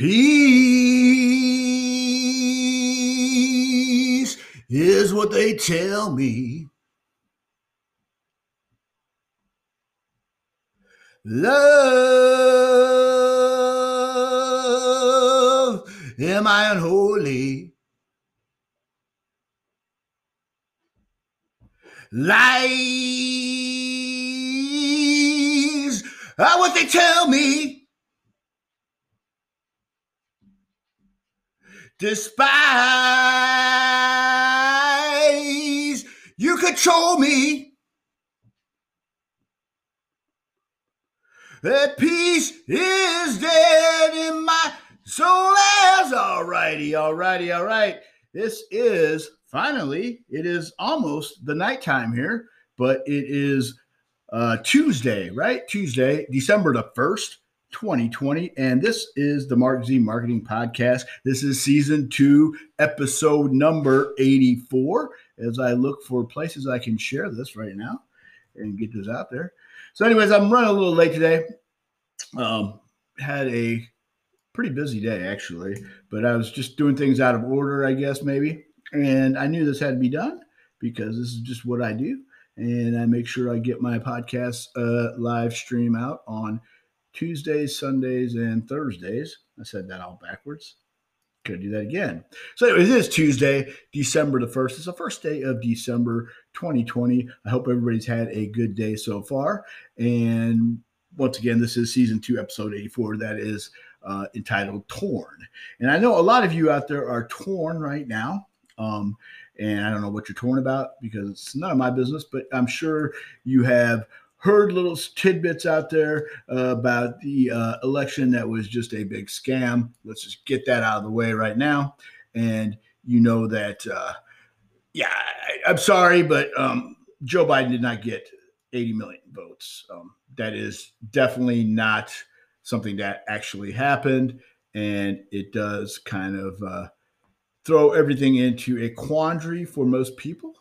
Peace is what they tell me. Love, am I unholy? Lies are what they tell me. Despise, you control me. That peace is dead in my soul. As alrighty, alrighty, all right. This is finally, it is almost the nighttime here, but it is uh, Tuesday, right? Tuesday, December the 1st, 2020. And this is the Mark Z Marketing Podcast. This is season two, episode number 84. As I look for places I can share this right now and get this out there. So, anyways, I'm running a little late today. Um, had a pretty busy day actually, but I was just doing things out of order, I guess, maybe. And I knew this had to be done because this is just what I do. And I make sure I get my podcast uh, live stream out on Tuesdays, Sundays, and Thursdays. I said that all backwards. Could do that again. So, anyways, it is Tuesday, December the 1st. It's the first day of December 2020. I hope everybody's had a good day so far. And once again, this is season two, episode 84. That is uh, entitled Torn. And I know a lot of you out there are torn right now. Um, and I don't know what you're torn about because it's none of my business, but I'm sure you have heard little tidbits out there uh, about the uh, election that was just a big scam. Let's just get that out of the way right now. And you know that, uh, yeah, I, am sorry, but um, Joe Biden did not get 80 million votes. Um, that is definitely not something that actually happened. And it does kind of uh, throw everything into a quandary for most people.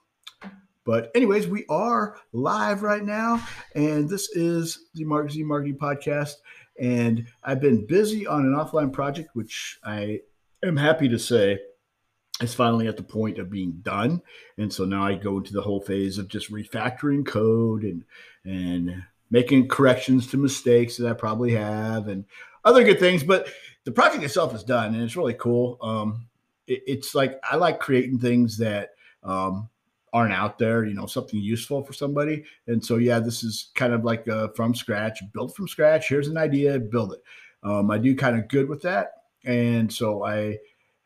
But, anyways, we are live right now, and this is the Mark Z Marketing Podcast. And I've been busy on an offline project, which I am happy to say is finally at the point of being done. And so now I go into the whole phase of just refactoring code and and making corrections to mistakes that I probably have and other good things. But the project itself is done, and it's really cool. Um, it, it's like I like creating things that um, aren't out there, you know, something useful for somebody. And so, yeah, this is kind of like uh, from scratch, built from scratch. Here's an idea, build it. Um, I do kind of good with that, and so I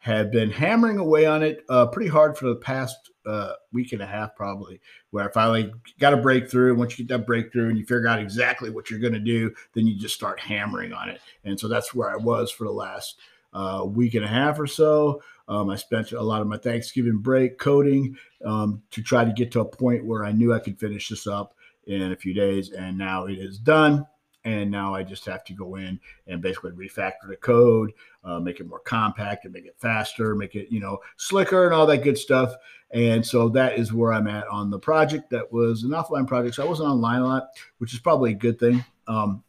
have been hammering away on it uh, pretty hard for the past uh, week and a half, probably, where I finally got a breakthrough. Once you get that breakthrough and you figure out exactly what you're going to do, then you just start hammering on it. And so that's where I was for the last uh, week and a half or so. Um, I spent a lot of my Thanksgiving break coding um, to try to get to a point where I knew I could finish this up in a few days, and now it is done. And now I just have to go in and basically refactor the code, uh, make it more compact and make it faster, make it you know slicker and all that good stuff. And so that is where I'm at on the project. That was an offline project, so I wasn't online a lot, which is probably a good thing. Um,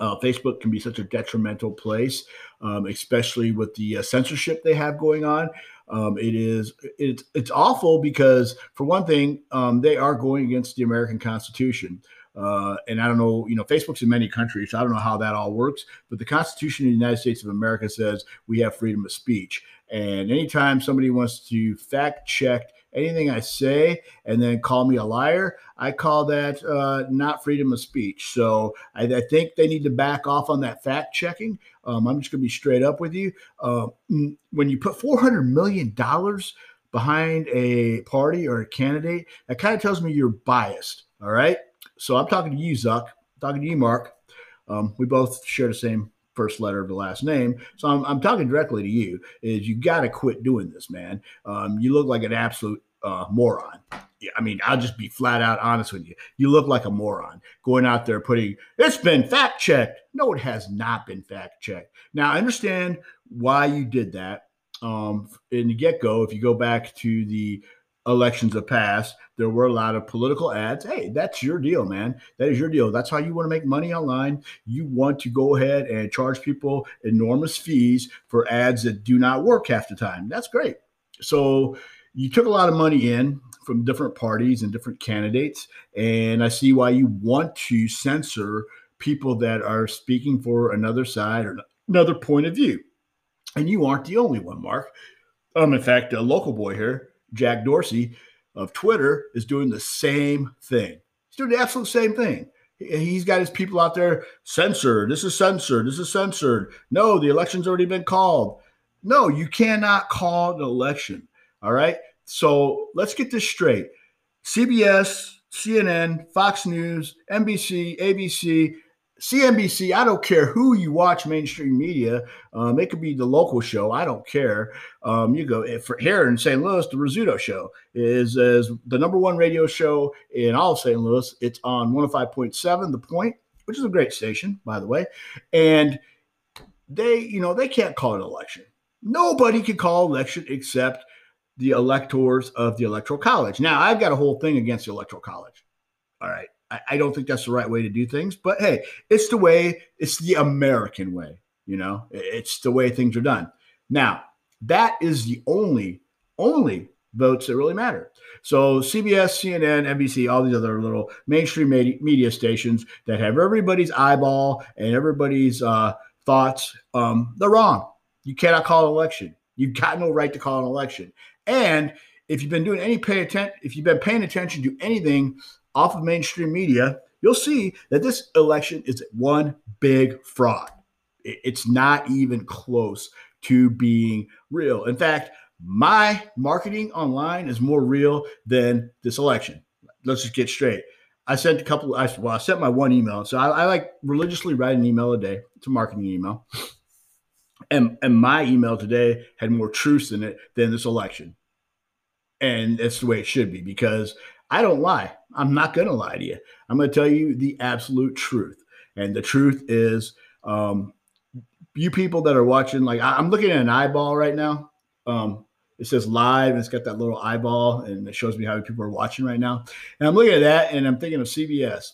uh, Facebook can be such a detrimental place, um, especially with the uh, censorship they have going on. Um, it is it's it's awful because for one thing, um, they are going against the American Constitution. Uh, and I don't know, you know, Facebook's in many countries, so I don't know how that all works. But the Constitution of the United States of America says we have freedom of speech. And anytime somebody wants to fact check anything I say and then call me a liar, I call that uh, not freedom of speech. So I, I, think they need to back off on that fact checking. Um, I'm just going to be straight up with you. Uh, when you put $400 million behind a party or a candidate, that kind of tells me you're biased. All right. So I'm talking to you, Zuck. I'm talking to you, Mark. Um, we both share the same first letter of the last name. So I'm, I'm talking directly to you. Is you got to quit doing this, man. Um, you look like an absolute uh, moron. I mean, I'll just be flat out honest with you. You look like a moron going out there putting it's been fact checked. No, it has not been fact checked. Now I understand why you did that. Um, in the get go, if you go back to the elections have passed, there were a lot of political ads. Hey, that's your deal, man. That is your deal. That's how you want to make money online. You want to go ahead and charge people enormous fees for ads that do not work half the time. That's great. So you took a lot of money in from different parties and different candidates. And I see why you want to censor people that are speaking for another side or another point of view. And you aren't the only one, Mark. Um, in fact, a local boy here, Jack Dorsey of Twitter, is doing the same thing. He's doing the absolute same thing. He's got his people out there censored. This is censored. This is censored. No, the election's already been called. No, you cannot call an election. All right. So let's get this straight. CBS, CNN, Fox News, NBC, ABC, CNBC, I don't care who you watch mainstream media. Um, it could be the local show. I don't care. Um, you go eh, for here in St. Louis, the Rizzuto Show is, is the number one radio show in all of St. Louis. It's on 105.7, The Point, which is a great station, by the way. And they, you know, they can't call an election. Nobody can call election except the electors of the Electoral College. Now, I've got a whole thing against the Electoral College. All right. I, I don't think that's the right way to do things, but hey, it's the way, it's the American way. You know, it's the way things are done. Now, that is the only, only votes that really matter. So CBS, CNN, NBC, all these other little mainstream media stations that have everybody's eyeball and everybody's uh, thoughts, um, they're wrong. You cannot call an election. You've got no right to call an election. And if you've been doing any pay attention, if you've been paying attention to anything off of mainstream media, you'll see that this election is one big fraud. It's not even close to being real. In fact, my marketing online is more real than this election. Let's just get straight. I sent a couple. I, well, I sent my one email. So I, I like religiously write an email a day. It's a marketing email. And, and my email today had more truths in it than this election. And that's the way it should be because I don't lie. I'm not going to lie to you. I'm going to tell you the absolute truth. And the truth is, um, you people that are watching, like I, am looking at an eyeball right now. Um, it says live, and it's got that little eyeball, and it shows me how many people are watching right now. And I'm looking at that, and I'm thinking of CBS.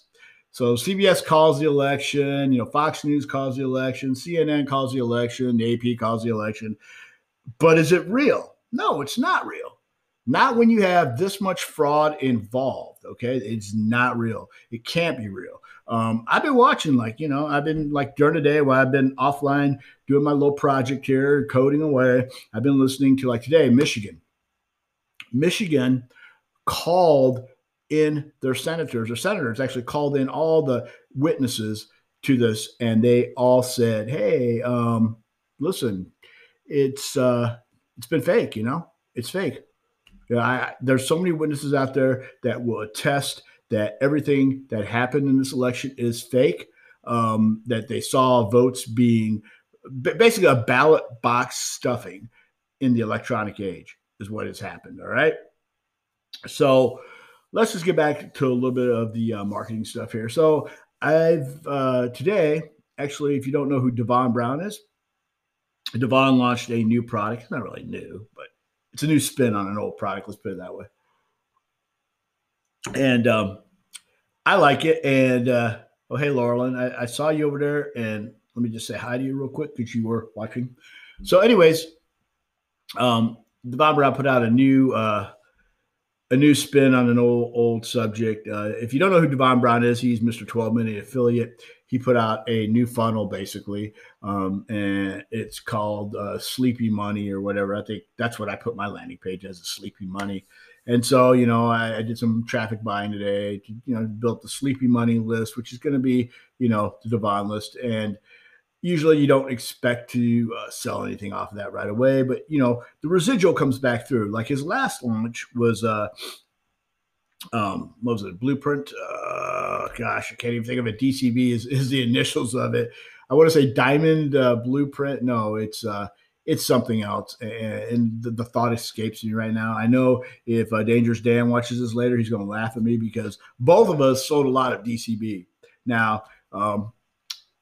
So CBS calls the election, you know, Fox News calls the election, CNN calls the election, AP calls the election. But is it real? No, it's not real. Not when you have this much fraud involved. Okay. It's not real. It can't be real. Um, I've been watching, like, you know, I've been like during the day while I've been offline doing my little project here, coding away. I've been listening to, like, today, Michigan. Michigan called in their senators, or senators actually called in all the witnesses to this, and they all said, Hey, um, listen, it's uh, it's been fake, you know, it's fake. You know, I, there's so many witnesses out there that will attest that everything that happened in this election is fake. Um, that they saw votes being basically a ballot box stuffing in the electronic age is what has happened. All right. So let's just get back to a little bit of the uh, marketing stuff here. So I've uh, today, actually, if you don't know who Devon Brown is, Devon launched a new product. It's not really new, but it's a new spin on an old product. Let's put it that way. And um, I like it. And uh, oh, hey, Laurelyn, I, I, saw you over there, and let me just say hi to you real quick because you were watching. So, anyways, um, Devon Brown put out a new uh, a new spin on an old old subject. Uh, if you don't know who Devon Brown is, he's Mr. 12 Minute Affiliate. He put out a new funnel basically, um, and it's called uh, Sleepy Money or whatever. I think that's what I put my landing page as a Sleepy Money. And so, you know, I, I did some traffic buying today. You know, built the Sleepy Money list, which is going to be, you know, the Devon list, and usually you don't expect to uh, sell anything off of that right away but you know the residual comes back through. Like his last launch was uh um what was it blueprint? Uh gosh i can't even think of it. Dcb is, is the initials of it. I want to say diamond uh, blueprint. No it's uh it's something else and the, the, thought escapes me right now. I know if uh, dangerous dan watches this later he's going to laugh at me because both of us sold a lot of dcb now um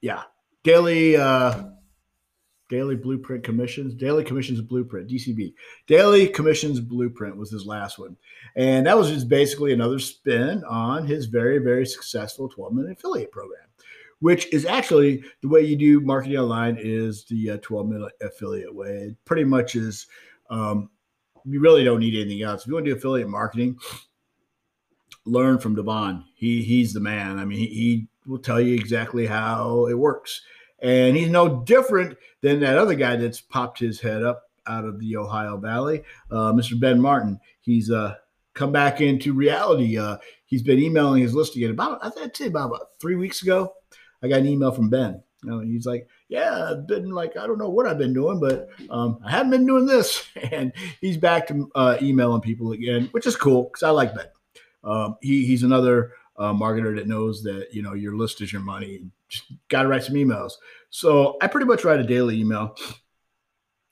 yeah daily uh, Daily Blueprint Commissions, Daily Commissions Blueprint, DCB. Daily Commissions Blueprint was his last one. And that was just basically another spin on his very, very successful 12 minute affiliate program, which is actually the way you do marketing online is the uh, 12 minute affiliate way. It pretty much is, um, you really don't need anything else. If you want to do affiliate marketing, learn from Devon. He, he's the man. I mean, he, he will tell you exactly how it works. And he's no different than that other guy that's popped his head up out of the Ohio Valley, uh, Mr. Ben Martin. He's uh, come back into reality. Uh, he's been emailing his list again. About I'd say about, about three weeks ago, I got an email from Ben. You know, he's like, "Yeah, I've been like I don't know what I've been doing, but um, I haven't been doing this." And he's back to uh, emailing people again, which is cool because I like Ben. Um, he, he's another uh, marketer that knows that you know your list is your money. Just got to write some emails. So I pretty much write a daily email.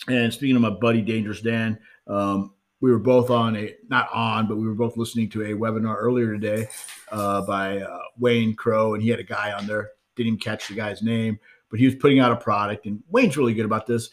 And speaking of my buddy Dangerous Dan, um, we were both on a not on, but we were both listening to a webinar earlier today uh, by uh, Wayne Crowe, and he had a guy on there. Didn't even catch the guy's name, but he was putting out a product, and Wayne's really good about this.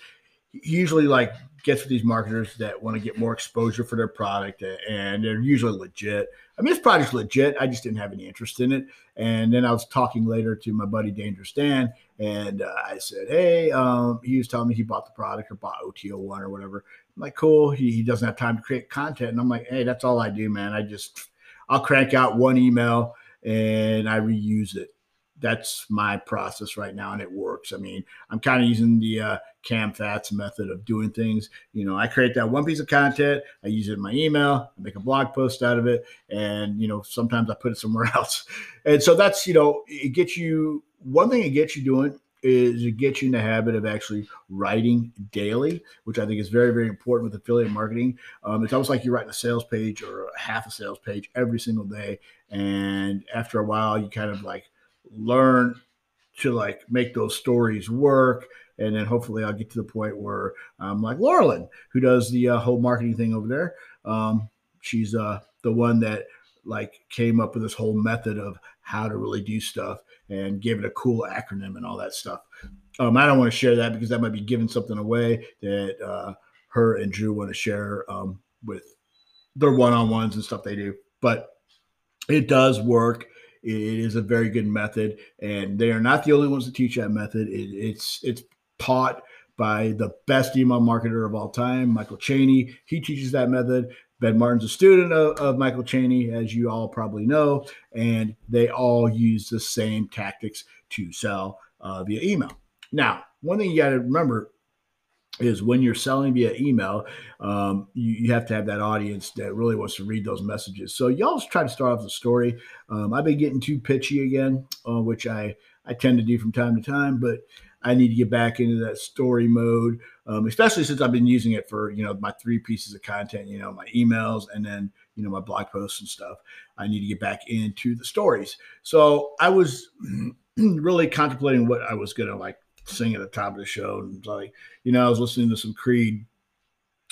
He usually like gets with these marketers that want to get more exposure for their product, and they're usually legit. I mean, this project's legit. I just didn't have any interest in it. And then I was talking later to my buddy Dangerous Dan, and uh, I said, "Hey," um, he was telling me he bought the product or bought OTO one or whatever. I'm like, "Cool." He, he doesn't have time to create content, and I'm like, "Hey, that's all I do, man. I just I'll crank out one email and I reuse it." That's my process right now and it works i mean i'm kind of using the uh, cam fats method of doing things you know i create that one piece of content i use it in my email i make a blog post out of it and you know sometimes i put it somewhere else and so that's you know it gets you one thing it gets you doing is it gets you in the habit of actually writing daily, which I think is very, very important with affiliate marketing. Um, it's almost like you're writing a sales page or half a sales page every single day. And after a while, you kind of like learn to like make those stories work. And then hopefully I'll get to the point where I'm like Laurelyn, who does the uh, whole marketing thing over there. Um, she's uh, the one that like came up with this whole method of how to really do stuff and gave it a cool acronym and all that stuff. Um, I don't want to share that because that might be giving something away that uh, her and Drew want to share um, with their one-on-ones and stuff they do. But it does work. It is a very good method, and they are not the only ones to teach that method. It, it's it's taught by the best email marketer of all time, Michael Cheney. He teaches that method. Ben Martin's a student of, of, Michael Cheney, as you all probably know, and they all use the same tactics to sell uh, via email. Now, one thing you got to remember is when you're selling via email, um, you, you, have to have that audience that really wants to read those messages. So y'all try to start off the story. Um, I've been getting too pitchy again, uh, which I I tend to do from time to time, but I need to get back into that story mode, um, especially since I've been using it for you know my three pieces of content, you know my emails and then you know my blog posts and stuff. I need to get back into the stories. So I was really contemplating what I was gonna like sing at the top of the show. And it's like, you know, I was listening to some Creed.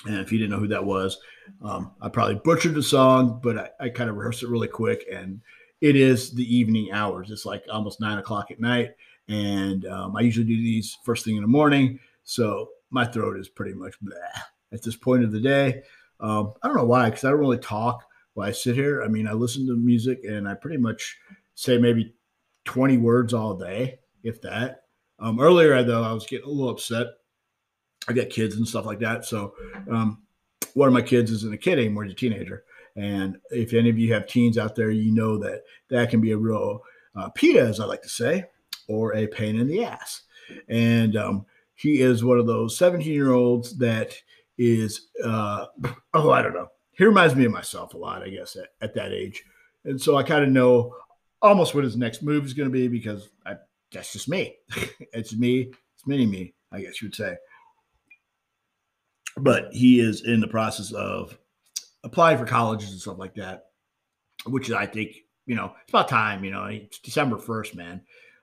And if you didn't know who that was, um, I probably butchered the song, but I, I kind of rehearsed it really quick. And it is the evening hours. It's like almost nine o'clock at night. And um, I usually do these first thing in the morning. So my throat is pretty much blah at this point of the day. Um, I don't know why, because I don't really talk while I sit here. I mean, I listen to music and I pretty much say maybe 20 words all day, if that. Um, earlier, though, I was getting a little upset. I got kids and stuff like that. So, um, one of my kids isn't a kid anymore; he's a teenager. And if any of you have teens out there, you know that that can be a real uh, PETA, as I like to say, or a pain in the ass. And um, he is one of those 17 year olds that is, uh, oh, I don't know. He reminds me of myself a lot, I guess, at, at that age. And so I kind of know almost what his next move is going to be because I that's just me. it's me. It's mini me, I guess you would say. But he is in the process of applying for colleges and stuff like that, which I think, you know, it's about time, you know, it's December 1st, man.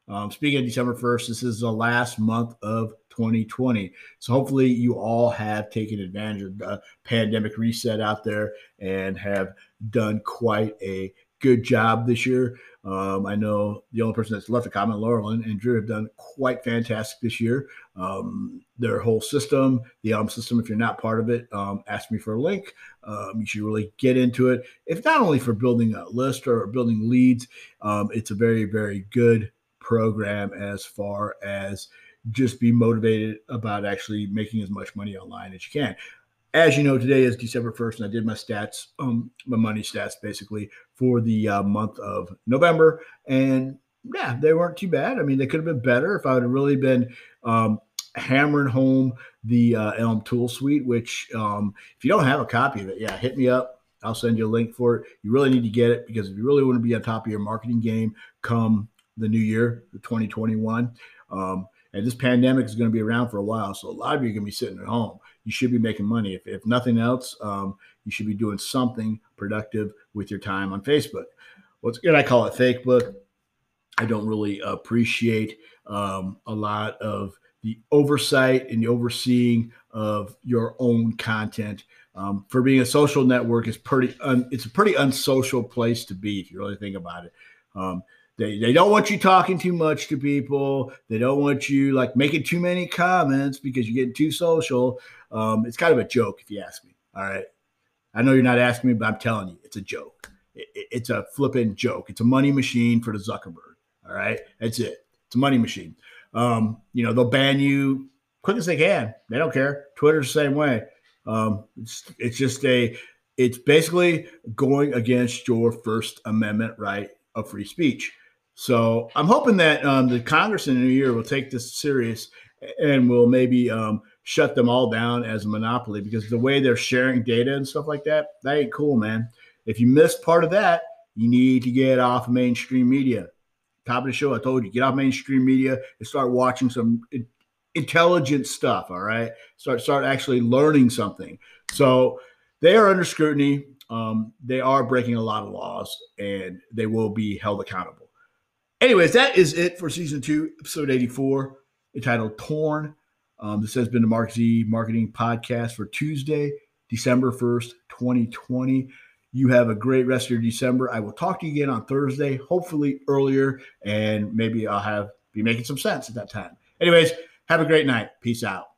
Um, speaking of December 1st, this is the last month of 2020. So hopefully you all have taken advantage of the pandemic reset out there and have done quite a good job this year. Um, I know the only person that's left a comment, Laurelyn, and Drew, have done quite fantastic this year. Um, their whole system, the Elm system. If you're not part of it, um, ask me for a link. Um, you should really get into it. If not only for building a list or building leads, um, it's a very, very good program as far as just be motivated about actually making as much money online as you can. As you know, today is December 1st, and I did my stats, um, my money stats basically for the uh, month of November. And yeah, they weren't too bad. I mean, they could have been better if I would have really been um, hammering home the uh, Elm tool suite, which um, if you don't have a copy of it, yeah, hit me up. I'll send you a link for it. You really need to get it because if you really want to be on top of your marketing game come the new year, 2021, um, and this pandemic is going to be around for a while. So a lot of you are going to be sitting at home. You should be making money. If, if nothing else, um, you should be doing something productive with your time on Facebook. What's good? I call it fake book. I don't really appreciate um, a lot of the oversight and the overseeing of your own content. Um, for being a social network, is pretty. Un, it's a pretty unsocial place to be if you really think about it. Um, they, they don't want you talking too much to people. They don't want you like making too many comments because you're getting too social. Um, it's kind of a joke if you ask me. All right. I know you're not asking me, but I'm telling you, it's a joke. It, it, it's a flipping joke. It's a money machine for the Zuckerberg. All right. That's it. It's a money machine. Um, you know, they'll ban you quick as they can. They don't care. Twitter's the same way. Um, it's, it's just a, it's basically going against your First Amendment right of free speech. So I'm hoping that um, the Congress in a year will take this serious and will maybe um, shut them all down as a monopoly because the way they're sharing data and stuff like that, that ain't cool, man. If you missed part of that, you need to get off of mainstream media. Top of the show, I told you, get off mainstream media and start watching some intelligent stuff. All right, start start actually learning something. So they are under scrutiny. Um, they are breaking a lot of laws, and they will be held accountable. Anyways, that is it for season two, episode 84, entitled Torn. Um, this has been the Mark Z Marketing Podcast for Tuesday, December 1st, 2020. You have a great rest of your December. I will talk to you again on Thursday, hopefully earlier, and maybe I'll have be making some sense at that time. Anyways, have a great night. Peace out.